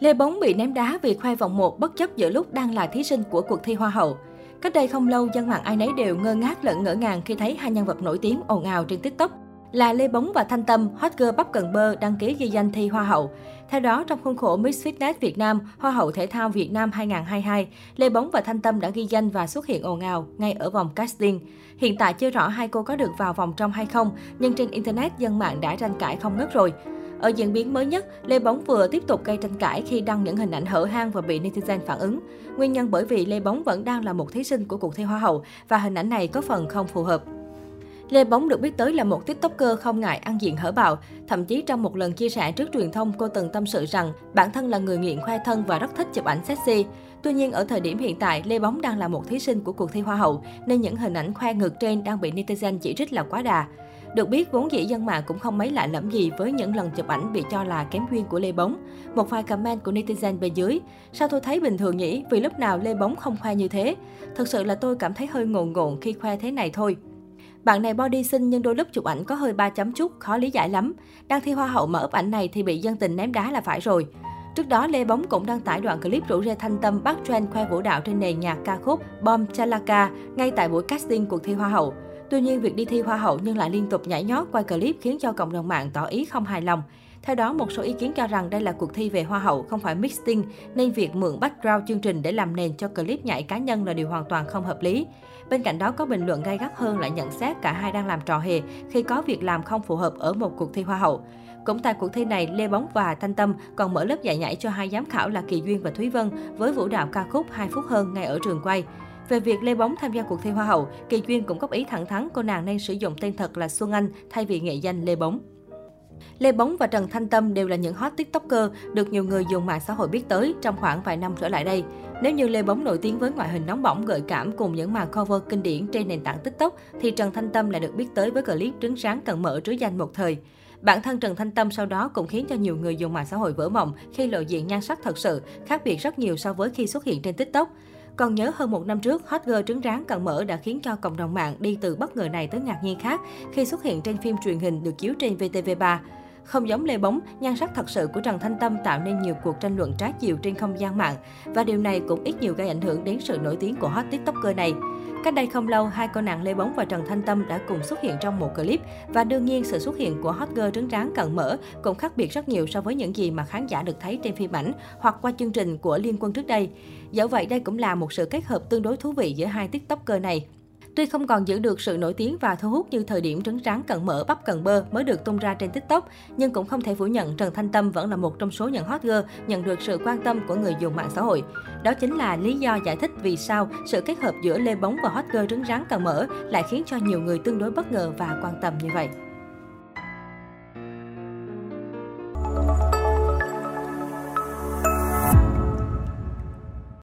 Lê Bóng bị ném đá vì khoe vòng 1 bất chấp giữa lúc đang là thí sinh của cuộc thi Hoa hậu. Cách đây không lâu, dân mạng ai nấy đều ngơ ngác lẫn ngỡ ngàng khi thấy hai nhân vật nổi tiếng ồn ào trên TikTok là Lê Bóng và Thanh Tâm, hot girl bắp cần bơ đăng ký ghi danh thi Hoa hậu. Theo đó, trong khuôn khổ Miss Fitness Việt Nam, Hoa hậu Thể thao Việt Nam 2022, Lê Bóng và Thanh Tâm đã ghi danh và xuất hiện ồn ào ngay ở vòng casting. Hiện tại chưa rõ hai cô có được vào vòng trong hay không, nhưng trên Internet dân mạng đã tranh cãi không ngớt rồi. Ở diễn biến mới nhất, Lê Bóng vừa tiếp tục gây tranh cãi khi đăng những hình ảnh hở hang và bị netizen phản ứng. Nguyên nhân bởi vì Lê Bóng vẫn đang là một thí sinh của cuộc thi Hoa hậu và hình ảnh này có phần không phù hợp. Lê Bóng được biết tới là một tiktoker không ngại ăn diện hở bạo. Thậm chí trong một lần chia sẻ trước truyền thông, cô từng tâm sự rằng bản thân là người nghiện khoe thân và rất thích chụp ảnh sexy. Tuy nhiên, ở thời điểm hiện tại, Lê Bóng đang là một thí sinh của cuộc thi Hoa hậu, nên những hình ảnh khoe ngực trên đang bị netizen chỉ trích là quá đà. Được biết, vốn dĩ dân mạng cũng không mấy lạ lẫm gì với những lần chụp ảnh bị cho là kém duyên của Lê Bóng. Một vài comment của netizen bên dưới. Sao tôi thấy bình thường nhỉ? Vì lúc nào Lê Bóng không khoe như thế? Thực sự là tôi cảm thấy hơi ngồn ngộn khi khoe thế này thôi. Bạn này body xinh nhưng đôi lúc chụp ảnh có hơi ba chấm chút, khó lý giải lắm. Đang thi hoa hậu mà ấp ảnh này thì bị dân tình ném đá là phải rồi. Trước đó, Lê Bóng cũng đăng tải đoạn clip rủ rê thanh tâm bắt trend khoe vũ đạo trên nền nhạc ca khúc Bom Chalaka ngay tại buổi casting cuộc thi Hoa hậu. Tuy nhiên, việc đi thi Hoa hậu nhưng lại liên tục nhảy nhót quay clip khiến cho cộng đồng mạng tỏ ý không hài lòng. Theo đó, một số ý kiến cho rằng đây là cuộc thi về Hoa hậu, không phải mixing, nên việc mượn background chương trình để làm nền cho clip nhảy cá nhân là điều hoàn toàn không hợp lý. Bên cạnh đó, có bình luận gay gắt hơn lại nhận xét cả hai đang làm trò hề khi có việc làm không phù hợp ở một cuộc thi Hoa hậu. Cũng tại cuộc thi này, Lê Bóng và Thanh Tâm còn mở lớp dạy nhảy cho hai giám khảo là Kỳ Duyên và Thúy Vân với vũ đạo ca khúc 2 phút hơn ngay ở trường quay. Về việc Lê Bóng tham gia cuộc thi Hoa hậu, Kỳ Duyên cũng góp ý thẳng thắn cô nàng nên sử dụng tên thật là Xuân Anh thay vì nghệ danh Lê Bóng. Lê Bóng và Trần Thanh Tâm đều là những hot tiktoker được nhiều người dùng mạng xã hội biết tới trong khoảng vài năm trở lại đây. Nếu như Lê Bóng nổi tiếng với ngoại hình nóng bỏng gợi cảm cùng những màn cover kinh điển trên nền tảng TikTok, thì Trần Thanh Tâm lại được biết tới với clip trứng sáng cần mở trứ danh một thời. Bản thân Trần Thanh Tâm sau đó cũng khiến cho nhiều người dùng mạng xã hội vỡ mộng khi lộ diện nhan sắc thật sự, khác biệt rất nhiều so với khi xuất hiện trên TikTok. Còn nhớ hơn một năm trước, hot girl trứng rán cận mở đã khiến cho cộng đồng mạng đi từ bất ngờ này tới ngạc nhiên khác khi xuất hiện trên phim truyền hình được chiếu trên VTV3. Không giống Lê Bóng, nhan sắc thật sự của Trần Thanh Tâm tạo nên nhiều cuộc tranh luận trái chiều trên không gian mạng và điều này cũng ít nhiều gây ảnh hưởng đến sự nổi tiếng của hot tiktoker này. Cách đây không lâu, hai cô nàng Lê Bóng và Trần Thanh Tâm đã cùng xuất hiện trong một clip và đương nhiên sự xuất hiện của hot girl trứng tráng cận mở cũng khác biệt rất nhiều so với những gì mà khán giả được thấy trên phim ảnh hoặc qua chương trình của Liên Quân trước đây. Dẫu vậy, đây cũng là một sự kết hợp tương đối thú vị giữa hai tiktoker này. Tuy không còn giữ được sự nổi tiếng và thu hút như thời điểm trứng tráng cần mỡ bắp cần bơ mới được tung ra trên TikTok, nhưng cũng không thể phủ nhận Trần Thanh Tâm vẫn là một trong số những hot girl nhận được sự quan tâm của người dùng mạng xã hội. Đó chính là lý do giải thích vì sao sự kết hợp giữa Lê Bóng và hot girl trứng rắn cần mỡ lại khiến cho nhiều người tương đối bất ngờ và quan tâm như vậy.